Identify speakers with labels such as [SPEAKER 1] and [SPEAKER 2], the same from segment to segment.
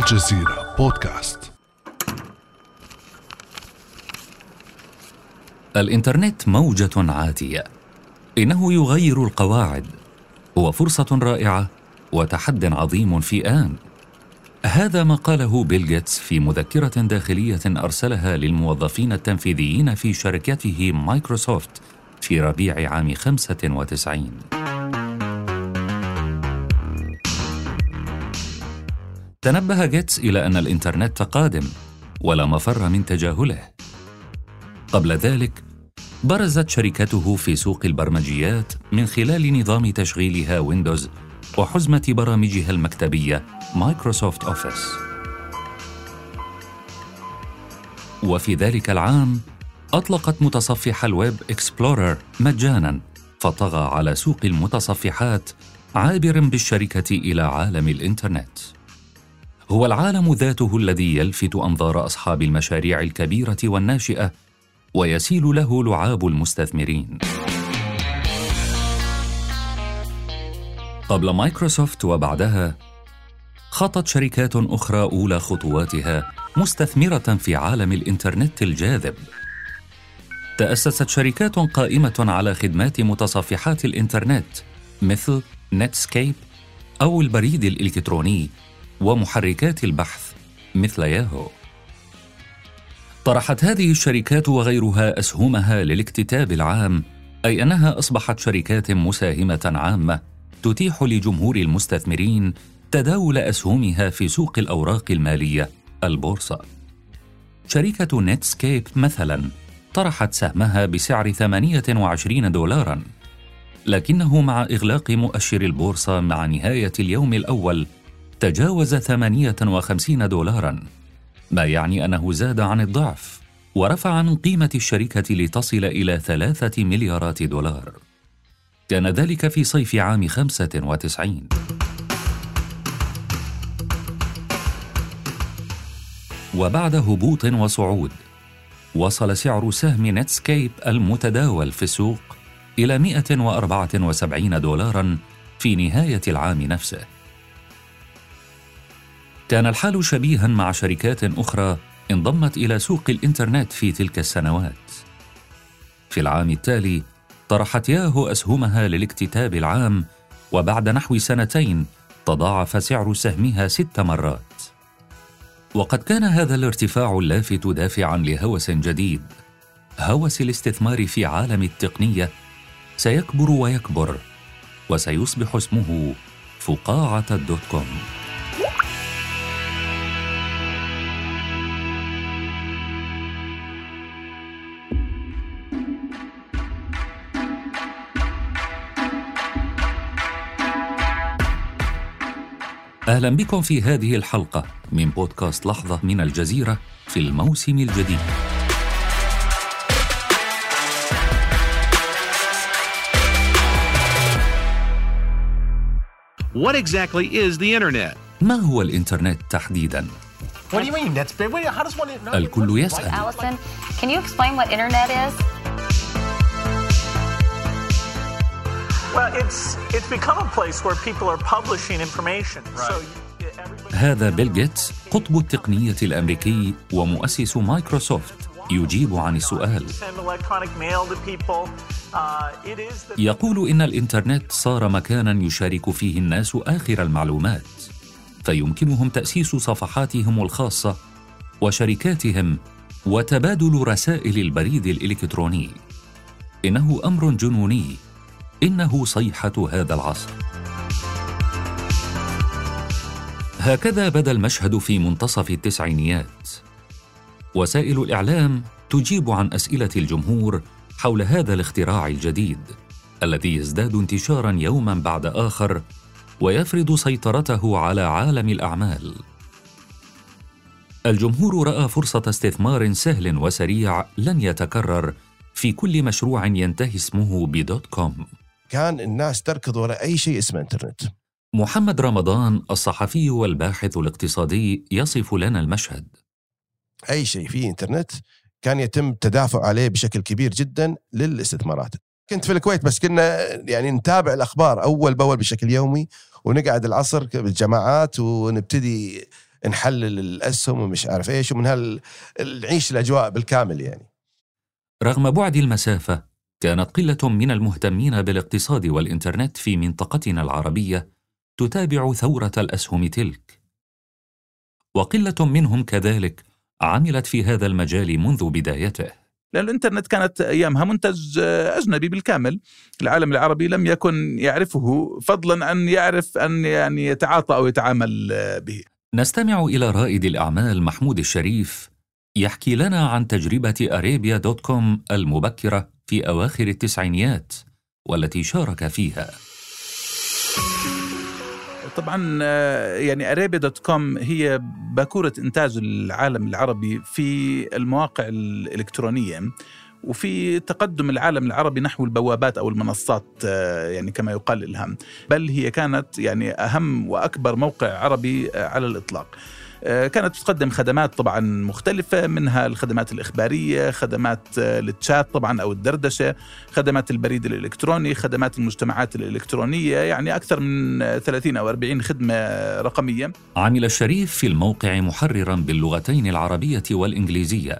[SPEAKER 1] الجزيرة بودكاست.
[SPEAKER 2] الإنترنت موجة عاتية. إنه يغير القواعد. هو فرصة رائعة وتحد عظيم في آن. هذا ما قاله بيل جيتس في مذكرة داخلية أرسلها للموظفين التنفيذيين في شركته مايكروسوفت في ربيع عام 95 تنبه جيتس إلى أن الإنترنت قادم ولا مفر من تجاهله. قبل ذلك برزت شركته في سوق البرمجيات من خلال نظام تشغيلها ويندوز وحزمة برامجها المكتبية مايكروسوفت أوفيس وفي ذلك العام أطلقت متصفح الويب إكسبلورر مجاناً فطغى على سوق المتصفحات عابر بالشركة إلى عالم الإنترنت. هو العالم ذاته الذي يلفت أنظار أصحاب المشاريع الكبيرة والناشئة ويسيل له لعاب المستثمرين. قبل مايكروسوفت وبعدها خطت شركات أخرى أولى خطواتها مستثمرة في عالم الإنترنت الجاذب. تأسست شركات قائمة على خدمات متصفحات الإنترنت مثل نتسكيب أو البريد الإلكتروني. ومحركات البحث مثل ياهو. طرحت هذه الشركات وغيرها أسهمها للاكتتاب العام أي أنها أصبحت شركات مساهمة عامة تتيح لجمهور المستثمرين تداول أسهمها في سوق الأوراق المالية البورصة. شركة نتسكيب مثلا طرحت سهمها بسعر 28 دولارا لكنه مع إغلاق مؤشر البورصة مع نهاية اليوم الأول تجاوز 58 دولارا. ما يعني أنه زاد عن الضعف ورفع من قيمة الشركة لتصل إلى ثلاثة مليارات دولار. كان ذلك في صيف عام 95 وبعد هبوط وصعود وصل سعر سهم نتسكيب المتداول في السوق إلى 174 دولارا في نهاية العام نفسه. كان الحال شبيها مع شركات أخرى انضمت إلى سوق الإنترنت في تلك السنوات. في العام التالي طرحت ياهو أسهمها للاكتتاب العام وبعد نحو سنتين تضاعف سعر سهمها ست مرات. وقد كان هذا الارتفاع اللافت دافعا لهوس جديد. هوس الاستثمار في عالم التقنية سيكبر ويكبر وسيصبح اسمه فقاعة الدوت كوم. أهلا بكم في هذه الحلقة من بودكاست لحظة من الجزيرة في الموسم الجديد.
[SPEAKER 3] What exactly is the internet?
[SPEAKER 2] ما هو الإنترنت تحديدا؟ الكل
[SPEAKER 4] يسأل.
[SPEAKER 5] Well, it's it's become a place where people are publishing information. So you- everybody
[SPEAKER 2] هذا بيل جيتس قطب التقنية الأمريكي ومؤسس مايكروسوفت يجيب عن السؤال
[SPEAKER 5] send electronic mail to people. Uh, it is the
[SPEAKER 2] يقول إن الإنترنت صار مكانا يشارك فيه الناس آخر المعلومات فيمكنهم تأسيس صفحاتهم الخاصة وشركاتهم وتبادل رسائل البريد الإلكتروني إنه أمر جنوني إنه صيحة هذا العصر. هكذا بدا المشهد في منتصف التسعينيات. وسائل الإعلام تجيب عن أسئلة الجمهور حول هذا الاختراع الجديد الذي يزداد انتشارا يوما بعد آخر ويفرض سيطرته على عالم الأعمال. الجمهور رأى فرصة استثمار سهل وسريع لن يتكرر في كل مشروع ينتهي اسمه بدوت كوم.
[SPEAKER 6] كان الناس تركض وراء أي شيء اسمه إنترنت.
[SPEAKER 2] محمد رمضان الصحفي والباحث الاقتصادي يصف لنا المشهد.
[SPEAKER 6] أي شيء فيه إنترنت كان يتم التدافع عليه بشكل كبير جدا للاستثمارات. كنت في الكويت بس كنا يعني نتابع الأخبار أول بأول بشكل يومي ونقعد العصر بالجماعات ونبتدي نحلل الأسهم ومش عارف إيش ومن هال نعيش الأجواء بالكامل يعني.
[SPEAKER 2] رغم بعد المسافة كانت قلة من المهتمين بالاقتصاد والإنترنت في منطقتنا العربية تتابع ثورة الأسهم تلك. وقلة منهم كذلك عملت في هذا المجال منذ بدايته.
[SPEAKER 7] لأن الإنترنت كانت أيامها منتج أجنبي بالكامل. العالم العربي لم يكن يعرفه فضلا عن يعرف أن يعني يتعاطى أو يتعامل به.
[SPEAKER 2] نستمع إلى رائد الأعمال محمود الشريف يحكي لنا عن تجربة أريبيا دوت كوم المبكرة في أواخر التسعينيات والتي شارك فيها.
[SPEAKER 7] طبعا آه، يعني أريبيا دوت كوم هي باكورة إنتاج العالم العربي في المواقع الإلكترونية وفي تقدم العالم العربي نحو البوابات أو المنصات آه، يعني كما يقال الهام بل هي كانت يعني أهم وأكبر موقع عربي آه، على الإطلاق. كانت تقدم خدمات طبعا مختلفة منها الخدمات الإخبارية خدمات التشات طبعا أو الدردشة خدمات البريد الإلكتروني خدمات المجتمعات الإلكترونية يعني أكثر من 30 أو 40 خدمة رقمية.
[SPEAKER 2] عمل الشريف في الموقع محررا باللغتين العربية والإنجليزية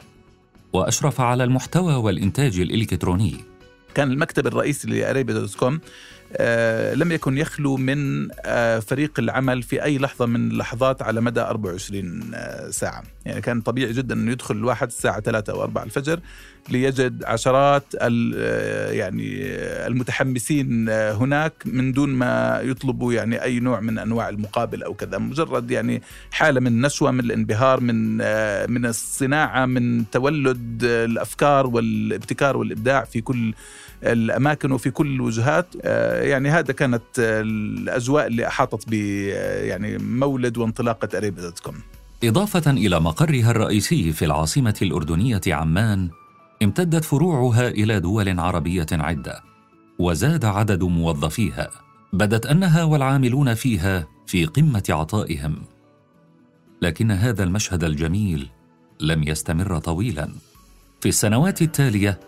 [SPEAKER 2] وأشرف على المحتوى والإنتاج الإلكتروني.
[SPEAKER 7] كان المكتب الرئيسي لأريبيا دوت كوم آه لم يكن يخلو من آه فريق العمل في أي لحظة من اللحظات على مدى 24 آه ساعة. يعني كان طبيعي جدا أنه يدخل الواحد الساعة 3 أو 4 الفجر ليجد عشرات آه، يعني المتحمسين آه، هناك من دون ما يطلبوا يعني أي نوع من أنواع المقابل أو كذا. مجرد يعني حالة من النشوة من الانبهار من آه، من الصناعة من تولد الأفكار والابتكار والإبداع في كل الأماكن وفي كل الوجهات. يعني هذا كانت الأجواء اللي أحاطت ب يعني مولد وانطلاقة اريبيا دوت كوم.
[SPEAKER 2] إضافة إلى مقرها الرئيسي في العاصمة الأردنية عمان امتدت فروعها إلى دول عربية عدة وزاد عدد موظفيها بدت أنها والعاملون فيها في قمة عطائهم. لكن هذا المشهد الجميل لم يستمر طويلا. في السنوات التالية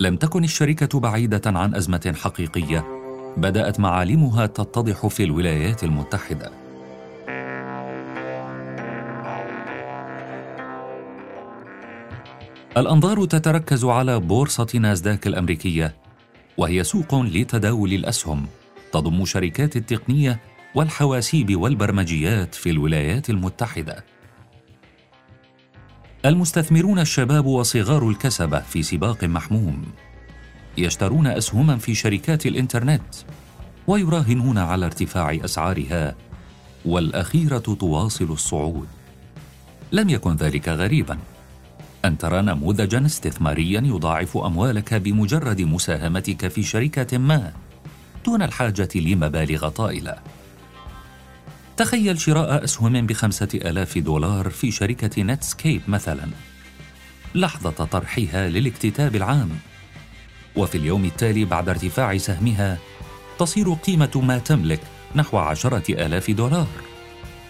[SPEAKER 2] لم تكن الشركة بعيدة عن أزمة حقيقية بدأت معالمها تتضح في الولايات المتحدة. الأنظار تتركز على بورصة ناسداك الأمريكية وهي سوق لتداول الأسهم تضم شركات التقنية والحواسيب والبرمجيات في الولايات المتحدة. المستثمرون الشباب وصغار الكسبه في سباق محموم. يشترون أسهما في شركات الإنترنت ويراهنون على ارتفاع أسعارها والأخيرة تواصل الصعود. لم يكن ذلك غريبا. أن ترى نموذجا استثماريا يضاعف أموالك بمجرد مساهمتك في شركة ما دون الحاجة لمبالغ طائلة. تخيل شراء أسهم بخمسة آلاف دولار في شركة نتسكيب مثلا. لحظة طرحها للاكتتاب العام. وفي اليوم التالي بعد ارتفاع سهمها تصير قيمة ما تملك نحو عشرة آلاف دولار.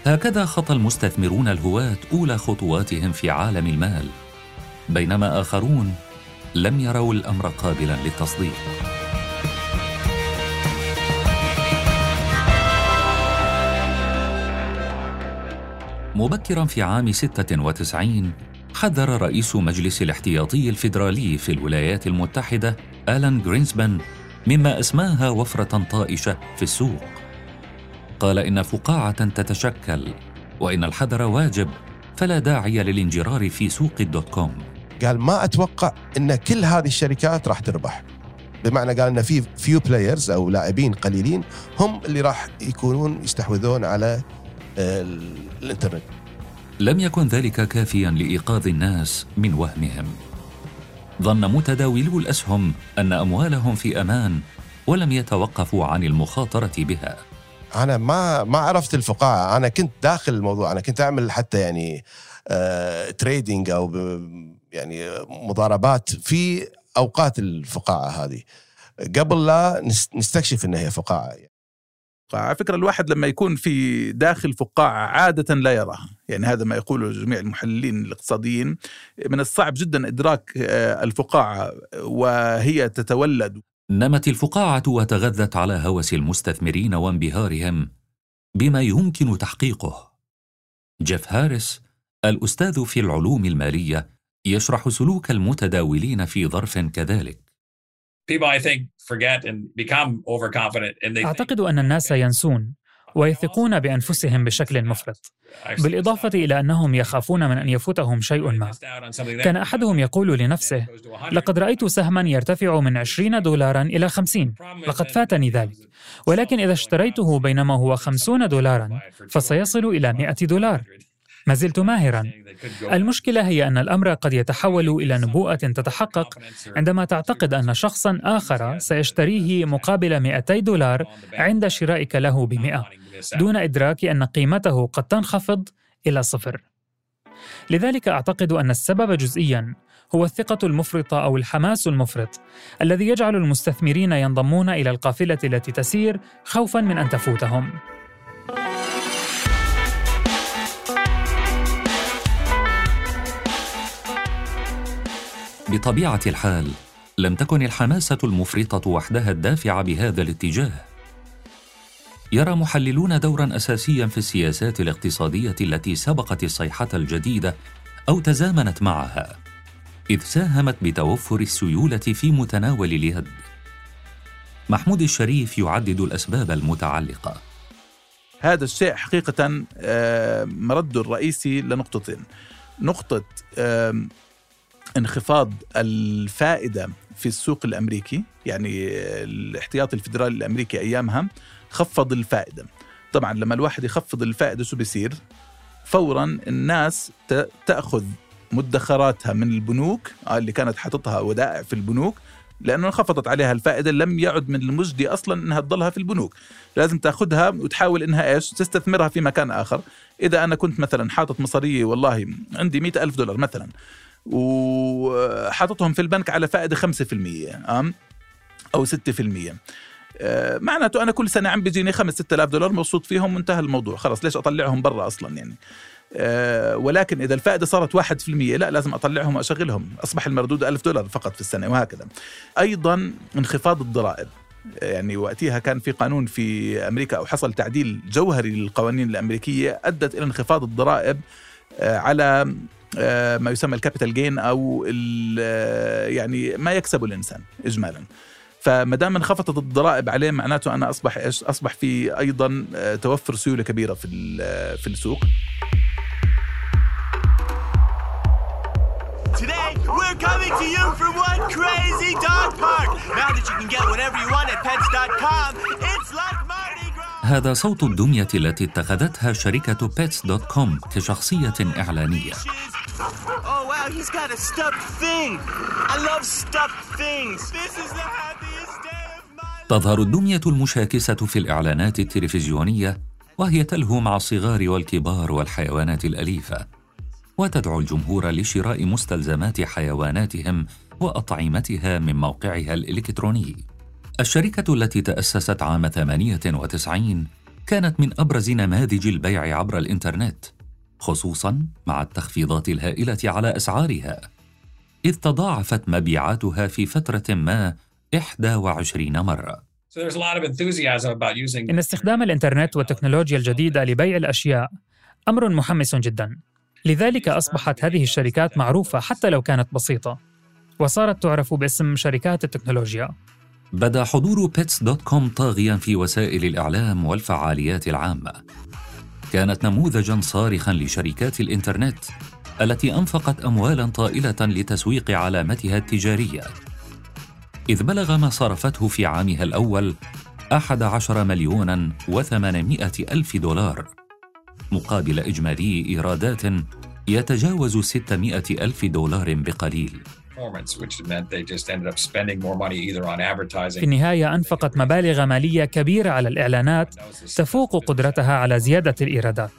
[SPEAKER 2] هكذا خطى المستثمرون الهواة أولى خطواتهم في عالم المال بينما آخرون لم يروا الأمر قابلا للتصديق. مبكرا في عام 96 حذر رئيس مجلس الاحتياطي الفيدرالي في الولايات المتحدة آلان جرينسبان مما أسماها وفرة طائشة في السوق. قال إن فقاعة تتشكل وإن الحذر واجب فلا داعي للانجرار في سوق الدوت كوم.
[SPEAKER 6] قال ما أتوقع أن كل هذه الشركات راح تربح. بمعنى قال أن في few players أو لاعبين قليلين هم اللي راح يكونون يستحوذون على الإنترنت.
[SPEAKER 2] لم يكن ذلك كافيا لإيقاظ الناس من وهمهم. ظن متداولو الأسهم أن أموالهم في أمان ولم يتوقفوا عن المخاطرة بها.
[SPEAKER 6] أنا ما ما عرفت الفقاعة. أنا كنت داخل الموضوع. أنا كنت أعمل حتى يعني آه تريدينج أو يعني مضاربات في أوقات الفقاعة هذه. قبل لا نستكشف انها هي فقاعة.
[SPEAKER 7] فقاعة على فكرة الواحد لما يكون في داخل فقاعة عادة لا يراها. يعني هذا ما يقوله جميع المحللين الاقتصاديين. من الصعب جدا إدراك آه، الفقاعة وهي تتولد.
[SPEAKER 2] نمت الفقاعة وتغذت على هوس المستثمرين وانبهارهم بما يمكن تحقيقه. جيف هاريس الأستاذ في العلوم المالية يشرح سلوك المتداولين في ظرف كذلك.
[SPEAKER 8] أعتقد أن الناس ينسون ويثقون بأنفسهم بشكل مفرط. بالإضافة إلى أنهم يخافون من أن يفوتهم شيء ما. كان أحدهم يقول لنفسه لقد رأيت سهما يرتفع من 20 دولارا إلى 50 لقد فاتني ذلك. ولكن إذا اشتريته بينما هو 50 دولارا فسيصل إلى 100 دولار. ما زلت ماهرا. المشكلة هي أن الأمر قد يتحول إلى نبوءة تتحقق عندما تعتقد أن شخصا آخر سيشتريه مقابل 200 دولار عند شرائك له ب 100 دون إدراك أن قيمته قد تنخفض إلى صفر. لذلك أعتقد أن السبب جزئيا هو الثقة المفرطة أو الحماس المفرط الذي يجعل المستثمرين ينضمون إلى القافلة التي تسير خوفا من أن تفوتهم.
[SPEAKER 2] بطبيعة الحال لم تكن الحماسة المفرطة وحدها الدافع بهذا الاتجاه. يرى محللون دورا أساسيا في السياسات الاقتصادية التي سبقت الصيحة الجديدة أو تزامنت معها إذ ساهمت بتوفر السيولة في متناول اليد. محمود الشريف يعدد الأسباب المتعلقة.
[SPEAKER 7] هذا الشيء حقيقة آه، مرده الرئيسي لنقطتين. نقطة انخفاض الفائدة في السوق الأمريكي يعني الاحتياطي الفدرالي الأمريكي أيامها خفض الفائدة. طبعا لما الواحد يخفض الفائدة شو بيصير؟ فورا الناس تأخذ مدخراتها من البنوك آه، اللي كانت حاططها ودائع في البنوك لأنه انخفضت عليها الفائدة لم يعد من المجدي أصلا إنها تضلها في البنوك. لازم تأخذها وتحاول إنها إيش؟ تستثمرها في مكان آخر. إذا أنا كنت مثلا حاطط مصاريه والله عندي مئة ألف دولار مثلا وحاططهم في البنك على فائدة 5% أم؟ أو 6% آه، معناته أنا كل سنة عم بيجيني 5 6000 دولار مبسوط فيهم وانتهى الموضوع. خلاص ليش أطلعهم برا أصلا يعني؟ أه ولكن إذا الفائدة صارت 1% لا لازم أطلعهم وأشغلهم. أصبح المردود 1000 دولار فقط في السنة وهكذا. أيضا انخفاض الضرائب. يعني وقتها كان في قانون في أمريكا أو حصل تعديل جوهري للقوانين الأمريكية أدت إلى انخفاض الضرائب آه، على آه، ما يسمى ال capital gain أو آه، يعني ما يكسبه الإنسان اجمالا فما دام انخفضت الضرائب عليه معناته أنا أصبح إيش؟ أصبح في أيضا آه، توفر سيولة كبيرة في في السوق. Today, we're coming to you from one crazy dog park. Now that you can get whatever you want at pets.com, it's like Mardi Gras.
[SPEAKER 2] هذا صوت الدمية التي اتخذتها شركة pets.com كشخصية إعلانية. Wow, he's got a stuffed thing. I love stuffed things. This is the happiest day of my تظهر الدمية المشاكسة في الإعلانات التلفزيونية وهي تلهو مع الصغار والكبار والحيوانات الأليفة وتدعو الجمهور لشراء مستلزمات حيواناتهم وأطعمتها من موقعها الإلكتروني الشركة التي تأسست عام 98 كانت من أبرز نماذج البيع عبر الإنترنت خصوصا مع التخفيضات الهائلة على أسعارها. إذ تضاعفت مبيعاتها في فترة ما 21 مرة.
[SPEAKER 8] إن استخدام الإنترنت والتكنولوجيا الجديدة لبيع الأشياء أمر محمس جدا. لذلك أصبحت هذه الشركات معروفة حتى لو كانت بسيطة وصارت تعرف باسم شركات التكنولوجيا.
[SPEAKER 2] بدأ حضور بيتس دوت كوم طاغيا في وسائل الإعلام والفعاليات العامة. كانت نموذجا صارخا لشركات الإنترنت التي أنفقت اموالا طائلة لتسويق علامتها التجارية. إذ بلغ ما صرفته في عامها الأول أحد عشر مليونا وثمانمائة ألف دولار. مقابل إجمالي إيرادات يتجاوز ستمائة ألف دولار بقليل.
[SPEAKER 8] في النهاية أنفقت مبالغ مالية كبيرة على الإعلانات تفوق قدرتها على زيادة الإيرادات.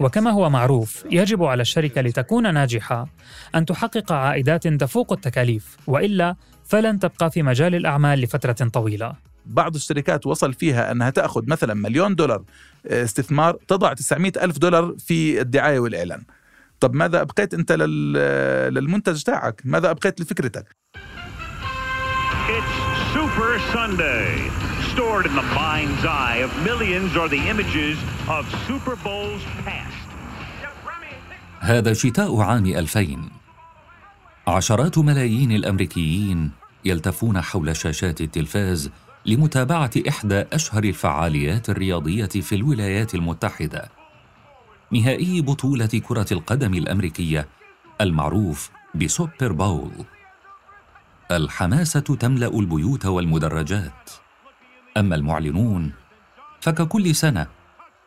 [SPEAKER 8] وكما هو معروف يجب على الشركة لتكون ناجحة أن تحقق عائدات تفوق التكاليف وإلا فلن تبقى في مجال الأعمال لفترة طويلة.
[SPEAKER 7] بعض الشركات وصل فيها أنها تأخذ مثلا مليون دولار آه، استثمار تضع 900 ألف دولار في الدعاية والإعلان. طب ماذا أبقيت أنت للمنتج تاعك ماذا أبقيت لفكرتك
[SPEAKER 9] It's Super Sunday. Stored in the mind's eye of millions are the images of Super Bowls past.
[SPEAKER 2] هذا شتاء عام 2000 عشرات ملايين الأمريكيين يلتفون حول شاشات التلفاز لمتابعة إحدى أشهر الفعاليات الرياضية في الولايات المتحدة نهائي بطولة كرة القدم الأمريكية المعروف بسوبر بول الحماسة تملأ البيوت والمدرجات. أما المعلنون فككل سنة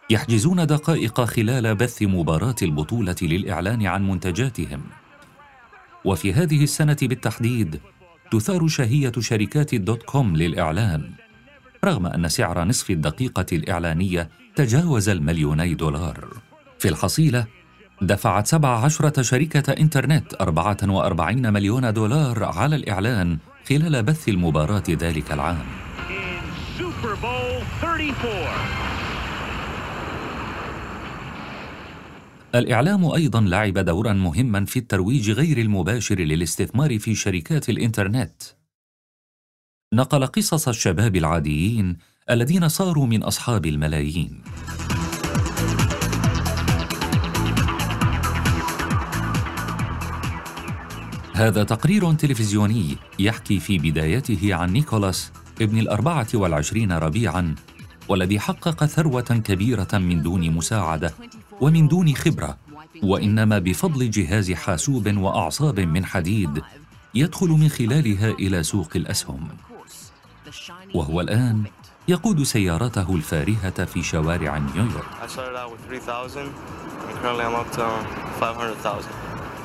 [SPEAKER 2] يحجزون دقائق خلال بث مباراة البطولة للإعلان عن منتجاتهم. وفي هذه السنة بالتحديد تثار شهية شركات الدوت كوم للإعلان. رغم أن سعر نصف الدقيقة الإعلانية تجاوز المليوني دولار. في الحصيلة دفعت 17 شركة إنترنت 44 مليون دولار على الإعلان خلال بث المباراة ذلك العام.
[SPEAKER 9] In Super Bowl 34.
[SPEAKER 2] الإعلام أيضا لعب دورا مهما في الترويج غير المباشر للاستثمار في شركات الإنترنت. نقل قصص الشباب العاديين الذين صاروا من أصحاب الملايين. هذا تقرير تلفزيوني يحكي في بدايته عن نيكولاس ابن الأربعة والعشرين ربيعاً والذي حقق ثروة كبيرة من دون مساعدة ومن دون خبرة وإنما بفضل جهاز حاسوب وأعصاب من حديد يدخل من خلالها إلى سوق الأسهم. وهو الآن يقود سيارته الفارهة في شوارع نيويورك.
[SPEAKER 10] I started out with 3,000 and currently I'm up to um, 500,000.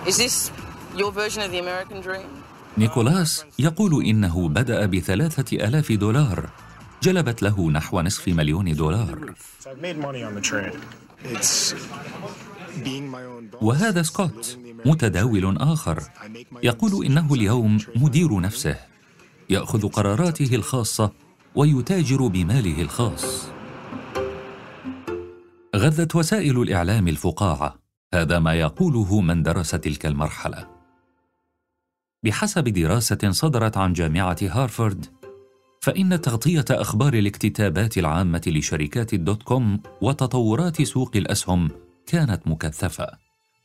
[SPEAKER 11] Is this your version of the American dream?
[SPEAKER 2] نيكولاس يقول إنه بدأ بثلاثة ألاف دولار. جلبت له نحو نصف مليون دولار.
[SPEAKER 12] So I've made money on the trade. It's being my own boss.
[SPEAKER 2] وهذا سكوت متداول آخر. يقول إنه اليوم مدير نفسه. يأخذ قراراته الخاصة ويتاجر بماله الخاص. غذت وسائل الإعلام الفقاعة. هذا ما يقوله من درس تلك المرحلة. بحسب دراسة صدرت عن جامعة هارفارد فإن تغطية أخبار الاكتتابات العامة لشركات الدوت كوم وتطورات سوق الأسهم كانت مكثفة.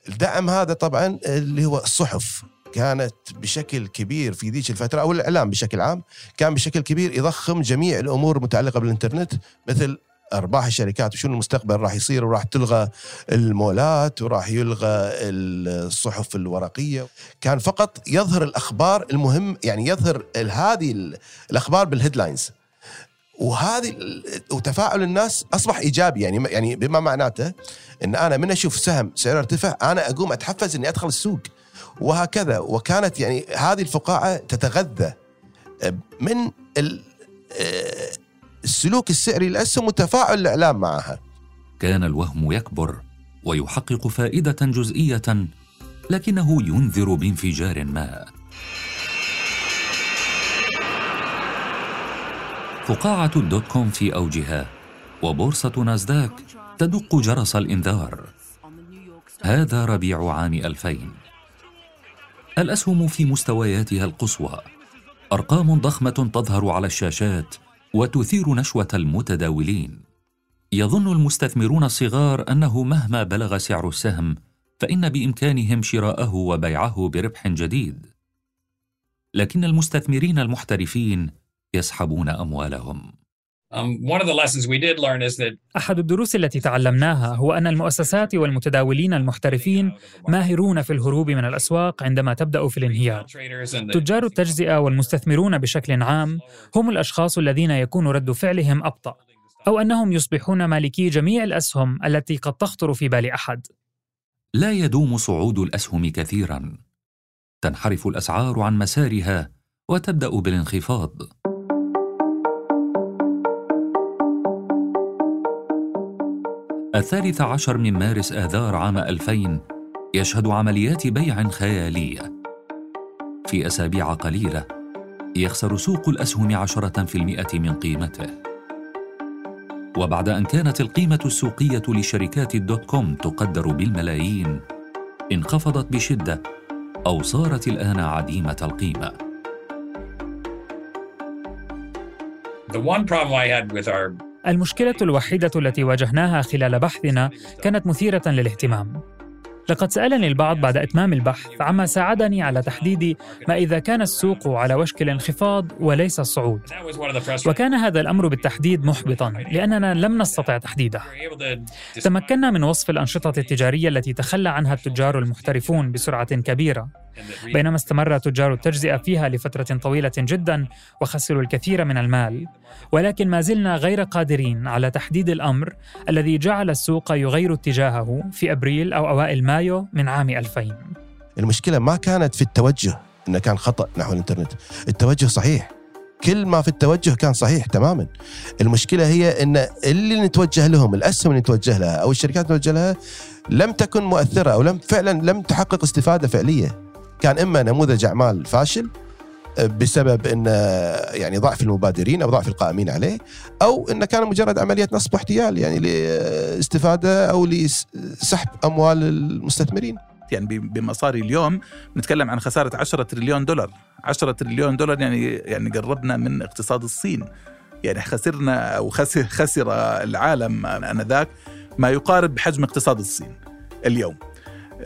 [SPEAKER 6] الدعم هذا طبعا اللي هو الصحف كانت بشكل كبير في ذيك الفترة أو الإعلام بشكل عام كان بشكل كبير يضخم جميع الأمور المتعلقة بالإنترنت مثل أرباح الشركات وشنو المستقبل راح يصير وراح تلغى المولات وراح يلغى الصحف الورقية. كان فقط يظهر الأخبار المهم يعني يظهر هذه ال- الأخبار بالهيدلاينز وهذه وتفاعل الناس أصبح إيجابي يعني يعني بما معناته إن أنا من أشوف سهم سعره ارتفع أنا أقوم أتحفز إني أدخل السوق. وهكذا وكانت يعني هذه الفقاعة تتغذى من آه، السلوك السعري للاسهم وتفاعل الإعلام معها.
[SPEAKER 2] كان الوهم يكبر ويحقق فائدة جزئية لكنه ينذر بانفجار ما. فقاعة الدوت كوم في أوجها وبورصة ناسداك تدق جرس الإنذار. هذا ربيع عام 2000 الأسهم في مستوياتها القصوى. أرقام ضخمة تظهر على الشاشات وتثير نشوة المتداولين. يظن المستثمرون الصغار أنه مهما بلغ سعر السهم فإن بإمكانهم شراءه وبيعه بربح جديد. لكن المستثمرين المحترفين يسحبون أموالهم.
[SPEAKER 8] أحد الدروس التي تعلمناها هو أن المؤسسات والمتداولين المحترفين ماهرون في الهروب من الأسواق عندما تبدأ في الانهيار. تجار التجزئة والمستثمرون بشكل عام هم الأشخاص الذين يكون رد فعلهم أبطأ، أو أنهم يصبحون مالكي جميع الأسهم التي قد تخطر في بال أحد.
[SPEAKER 2] لا يدوم صعود الأسهم كثيرا تنحرف الأسعار عن مسارها وتبدأ بالانخفاض الثالث عشر من مارس آذار عام 2000 يشهد عمليات بيع خيالية. في أسابيع قليلة يخسر سوق الأسهم عشرة في المئة من قيمته. وبعد أن كانت القيمة السوقية لشركات الدوت كوم تقدر بالملايين انخفضت بشدة أو صارت الآن عديمة القيمة.
[SPEAKER 8] المشكلة الوحيدة التي واجهناها خلال بحثنا كانت مثيرة للاهتمام. لقد سألني البعض بعد إتمام البحث عما ساعدني على تحديد ما إذا كان السوق على وشك الانخفاض وليس الصعود. وكان هذا الأمر بالتحديد محبطا لأننا لم نستطع تحديده. تمكنا من وصف الأنشطة التجارية التي تخلى عنها التجار المحترفون بسرعة كبيرة. بينما استمر تجار التجزئة فيها لفترة طويلة جدا وخسروا الكثير من المال. ولكن ما زلنا غير قادرين على تحديد الأمر الذي جعل السوق يغير اتجاهه في أبريل أو أوائل مايو من عام 2000
[SPEAKER 6] المشكلة ما كانت في التوجه إنه كان خطأ نحو الإنترنت. التوجه صحيح. كل ما في التوجه كان صحيح تماما. المشكلة هي إن اللي نتوجه لهم الأسهم اللي نتوجه لها أو الشركات اللي نتوجه لها لم تكن مؤثرة أو لم فعلا لم تحقق استفادة فعلية. كان إما نموذج أعمال فاشل بسبب إن يعني ضعف المبادرين أو ضعف القائمين عليه أو إنه كان مجرد عمليه نصب واحتيال يعني لاستفادة أو لسحب أموال المستثمرين.
[SPEAKER 7] يعني بمصاري اليوم نتكلم عن خسارة 10 تريليون دولار. 10 تريليون دولار يعني يعني قربنا من اقتصاد الصين. يعني خسرنا أو خسر خسر العالم آنذاك ما يقارب حجم اقتصاد الصين اليوم. آه،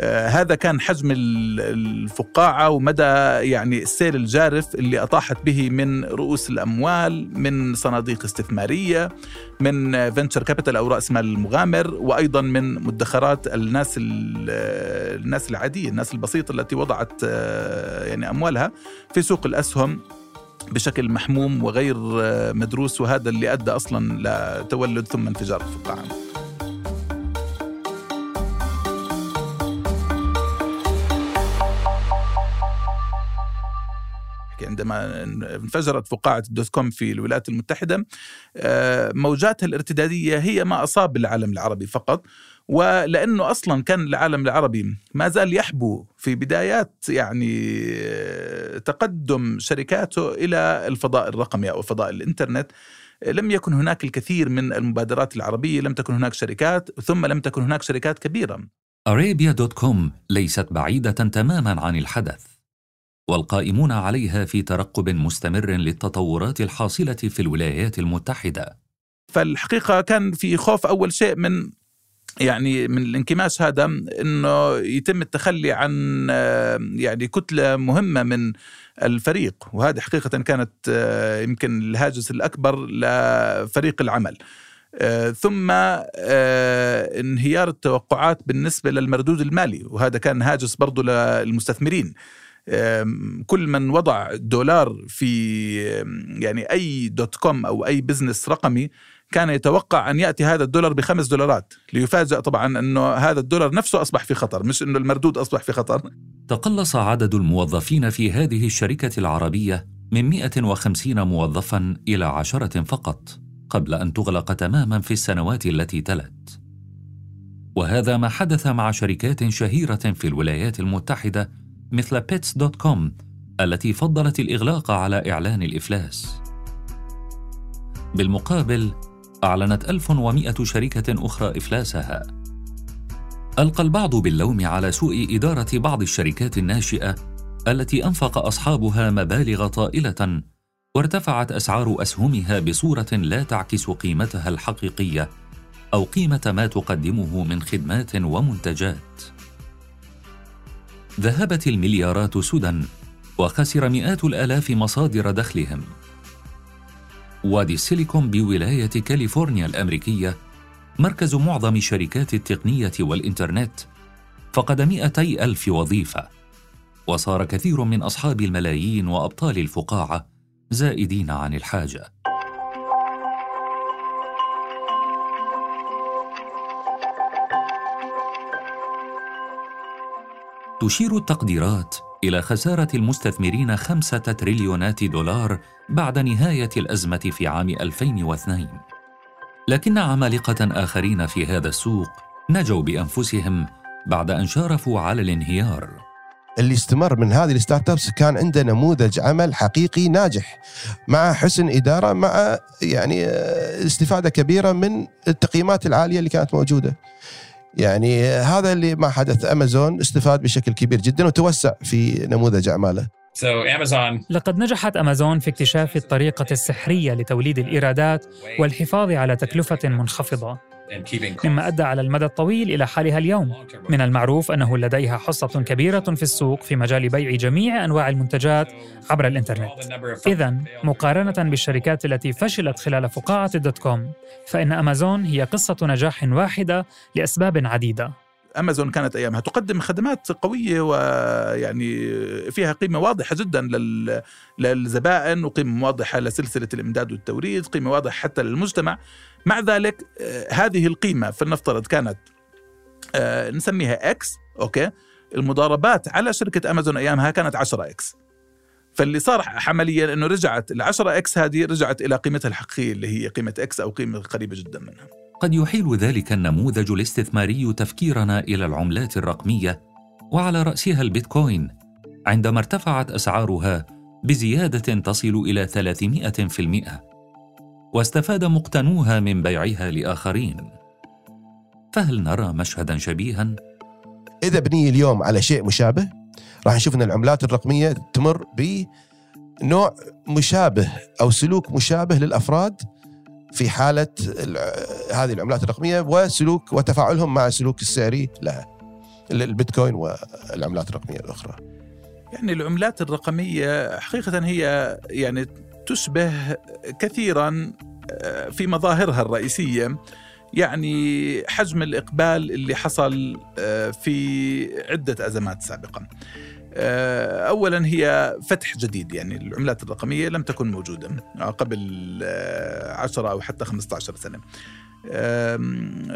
[SPEAKER 7] هذا كان حجم ال- الفقاعة ومدى يعني السيل الجارف اللي أطاحت به من رؤوس الأموال من صناديق استثمارية من venture capital أو رأس مال المغامر وأيضا من مدخرات الناس ال- الناس العادية الناس البسيطة التي وضعت آه، يعني أموالها في سوق الأسهم بشكل محموم وغير آه، مدروس وهذا اللي أدى أصلا لتولد ثم انفجار الفقاعة. عندما انفجرت فقاعة الدوت كوم في الولايات المتحدة آه، موجاتها الارتدادية هي ما أصاب العالم العربي فقط ولأنه أصلا كان العالم العربي ما زال يحبو في بدايات يعني آه، تقدم شركاته إلى الفضاء الرقمي أو فضاء الإنترنت. لم يكن هناك الكثير من المبادرات العربية لم تكن هناك شركات ثم لم تكن هناك شركات كبيرة.
[SPEAKER 2] أرابيا دوت كوم ليست بعيدة تماما عن الحدث. والقائمون عليها في ترقب مستمر للتطورات الحاصلة في الولايات المتحدة.
[SPEAKER 7] فالحقيقة كان في خوف أول شيء من يعني من الانكماش هذا إنه يتم التخلي عن يعني كتلة مهمة من الفريق وهذه حقيقة كانت يمكن الهاجس الأكبر لفريق العمل. ثم انهيار التوقعات بالنسبة للمردود المالي وهذا كان هاجس برضو للمستثمرين. كل من وضع دولار في يعني أي dot com أو أي business رقمي كان يتوقع أن يأتي هذا الدولار بخمس دولارات ليفاجأ طبعا أنه هذا الدولار نفسه أصبح في خطر مش أنه المردود أصبح في خطر.
[SPEAKER 2] تقلص عدد الموظفين في هذه الشركة العربية من 150 موظفا إلى عشرة فقط قبل أن تغلق تماما في السنوات التي تلت. وهذا ما حدث مع شركات شهيرة في الولايات المتحدة مثل Pets.com التي فضلت الإغلاق على إعلان الإفلاس بالمقابل أعلنت 1100 شركة أخرى إفلاسها ألقى البعض باللوم على سوء إدارة بعض الشركات الناشئة التي أنفق أصحابها مبالغ طائلة وارتفعت أسعار أسهمها بصورة لا تعكس قيمتها الحقيقية أو قيمة ما تقدمه من خدمات ومنتجات. ذهبت المليارات سدى وخسر مئات الآلاف مصادر دخلهم. وادي السيليكون بولاية كاليفورنيا الأمريكية مركز معظم شركات التقنية والإنترنت فقد مئتي ألف وظيفة وصار كثير من أصحاب الملايين وأبطال الفقاعة زائدين عن الحاجة تشير التقديرات إلى خسارة المستثمرين خمسة تريليونات دولار بعد نهاية الأزمة في عام 2002 لكن عمالقة آخرين في هذا السوق نجوا بأنفسهم بعد أن شارفوا على الانهيار
[SPEAKER 6] اللي استمر من هذه الستارت أبس كان عنده نموذج عمل حقيقي ناجح مع حسن إدارة مع يعني آه، استفادة كبيرة من التقييمات العالية اللي كانت موجودة. يعني هذا اللي ما حدث. أمازون استفاد بشكل كبير جدا وتوسع في نموذج أعماله.
[SPEAKER 13] So Amazon.
[SPEAKER 8] لقد نجحت أمازون في اكتشاف الطريقة السحرية لتوليد الإيرادات والحفاظ على تكلفة منخفضة. مما أدى على المدى الطويل إلى حالها اليوم. من المعروف أنه لديها حصة كبيرة في السوق في مجال بيع جميع أنواع المنتجات عبر الإنترنت. إذا مقارنة بالشركات التي فشلت خلال فقاعة الدوت كوم فإن أمازون هي قصة نجاح واحدة لأسباب عديدة.
[SPEAKER 7] أمازون كانت أيامها تقدم خدمات قوية ويعني فيها قيمة واضحة جدا لل... للزبائن وقيمة واضحة لسلسلة الإمداد والتوريد، قيمة واضحة حتى للمجتمع. مع ذلك آه، هذه القيمة فلنفترض كانت آه، نسميها X okay المضاربات على شركة أمازون أيامها كانت 10 X فاللي صار عمليا إنه رجعت ال 10 X هذه رجعت إلى قيمتها الحقيقية اللي هي قيمة X أو قيمة قريبة جدا منها.
[SPEAKER 2] قد يحيل ذلك النموذج الاستثماري تفكيرنا إلى العملات الرقمية وعلى رأسها البيتكوين عندما ارتفعت أسعارها بزيادة تصل إلى 300% واستفاد مقتنوها من بيعها لآخرين. فهل نرى مشهدا شبيها؟
[SPEAKER 6] إذا بني اليوم على شيء مشابه راح نشوف إن العملات الرقمية تمر بنوع مشابه أو سلوك مشابه للأفراد في حالة هذه العملات الرقمية وسلوك وتفاعلهم مع السلوك السعري لها البيتكوين والعملات الرقمية الأخرى.
[SPEAKER 7] يعني العملات الرقمية حقيقة هي يعني تشبه كثيرا آه، في مظاهرها الرئيسية يعني حجم الإقبال اللي حصل آه، في عدة أزمات سابقه. آه، اولا هي فتح جديد يعني العملات الرقمية لم تكن موجودة قبل 10 أو حتى 15 سنة.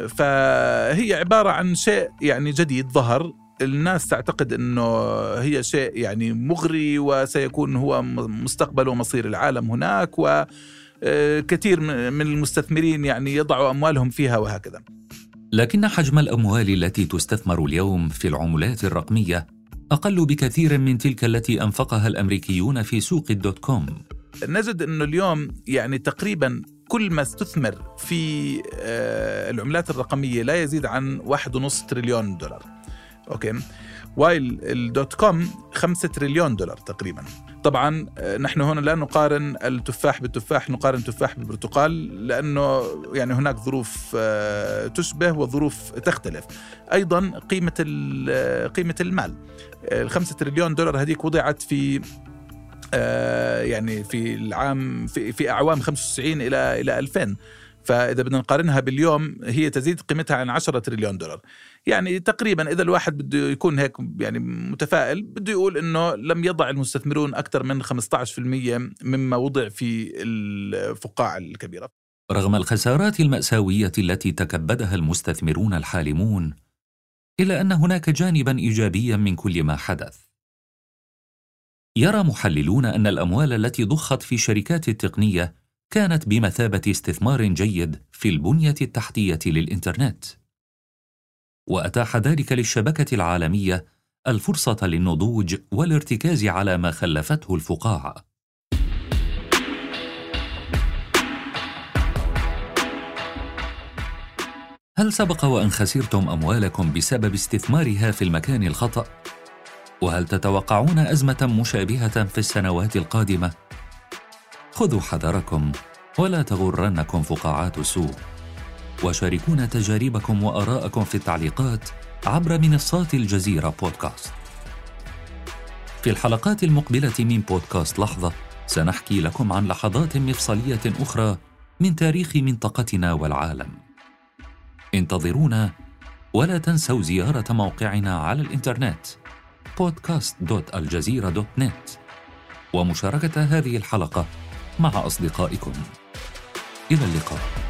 [SPEAKER 7] فهي عبارة عن شيء يعني جديد ظهر الناس تعتقد إنه هي شيء يعني مغري وسيكون هو مستقبل ومصير العالم هناك وكثير من المستثمرين يعني يضعوا أموالهم فيها وهكذا.
[SPEAKER 2] لكن حجم الأموال التي تستثمر اليوم في العملات الرقمية أقل بكثير من تلك التي أنفقها الأمريكيون في سوق الدوت كوم.
[SPEAKER 7] نجد أنه اليوم يعني تقريبا كل ما استثمر في آه، العملات الرقمية لا يزيد عن 1.5 تريليون دولار. okay while ال dot com 5 تريليون دولار تقريبا طبعا آه، نحن هنا لا نقارن التفاح بالتفاح نقارن تفاح بالبرتقال لأنه يعني هناك ظروف آه، تشبه وظروف تختلف. أيضا قيمة آه، قيمة المال. ال 5 تريليون دولار هذيك وضعت في يعني في العام في, في أعوام 95 إلى إلى 2000 فإذا بدنا نقارنها باليوم هي تزيد قيمتها عن 10 تريليون دولار. يعني تقريبا إذا الواحد بده يكون هيك يعني متفائل بده يقول إنه لم يضع المستثمرون أكثر من 15% مما وضع في الفقاعة الكبيرة.
[SPEAKER 2] رغم الخسارات المأساوية التي تكبدها المستثمرون الحالمون إلا أن هناك جانبا ايجابيا من كل ما حدث. يرى محللون أن الأموال التي ضخت في شركات التقنية كانت بمثابة استثمار جيد في البنية التحتية للإنترنت. وأتاح ذلك للشبكة العالمية الفرصة للنضوج والارتكاز على ما خلفته الفقاعة. هل سبق وأن خسرتم أموالكم بسبب استثمارها في المكان الخطأ؟ وهل تتوقعون أزمة مشابهة في السنوات القادمة؟ خذوا حذركم ولا تغرنكم فقاعات السوق وشاركونا تجاربكم وآراءكم في التعليقات عبر منصات الجزيرة بودكاست. في الحلقات المقبلة من بودكاست لحظة سنحكي لكم عن لحظات مفصلية أخرى من تاريخ منطقتنا والعالم. انتظرونا ولا تنسوا زيارة موقعنا على الإنترنت podcast.aljazeera.net ومشاركة هذه الحلقة مع أصدقائكم. إلى اللقاء.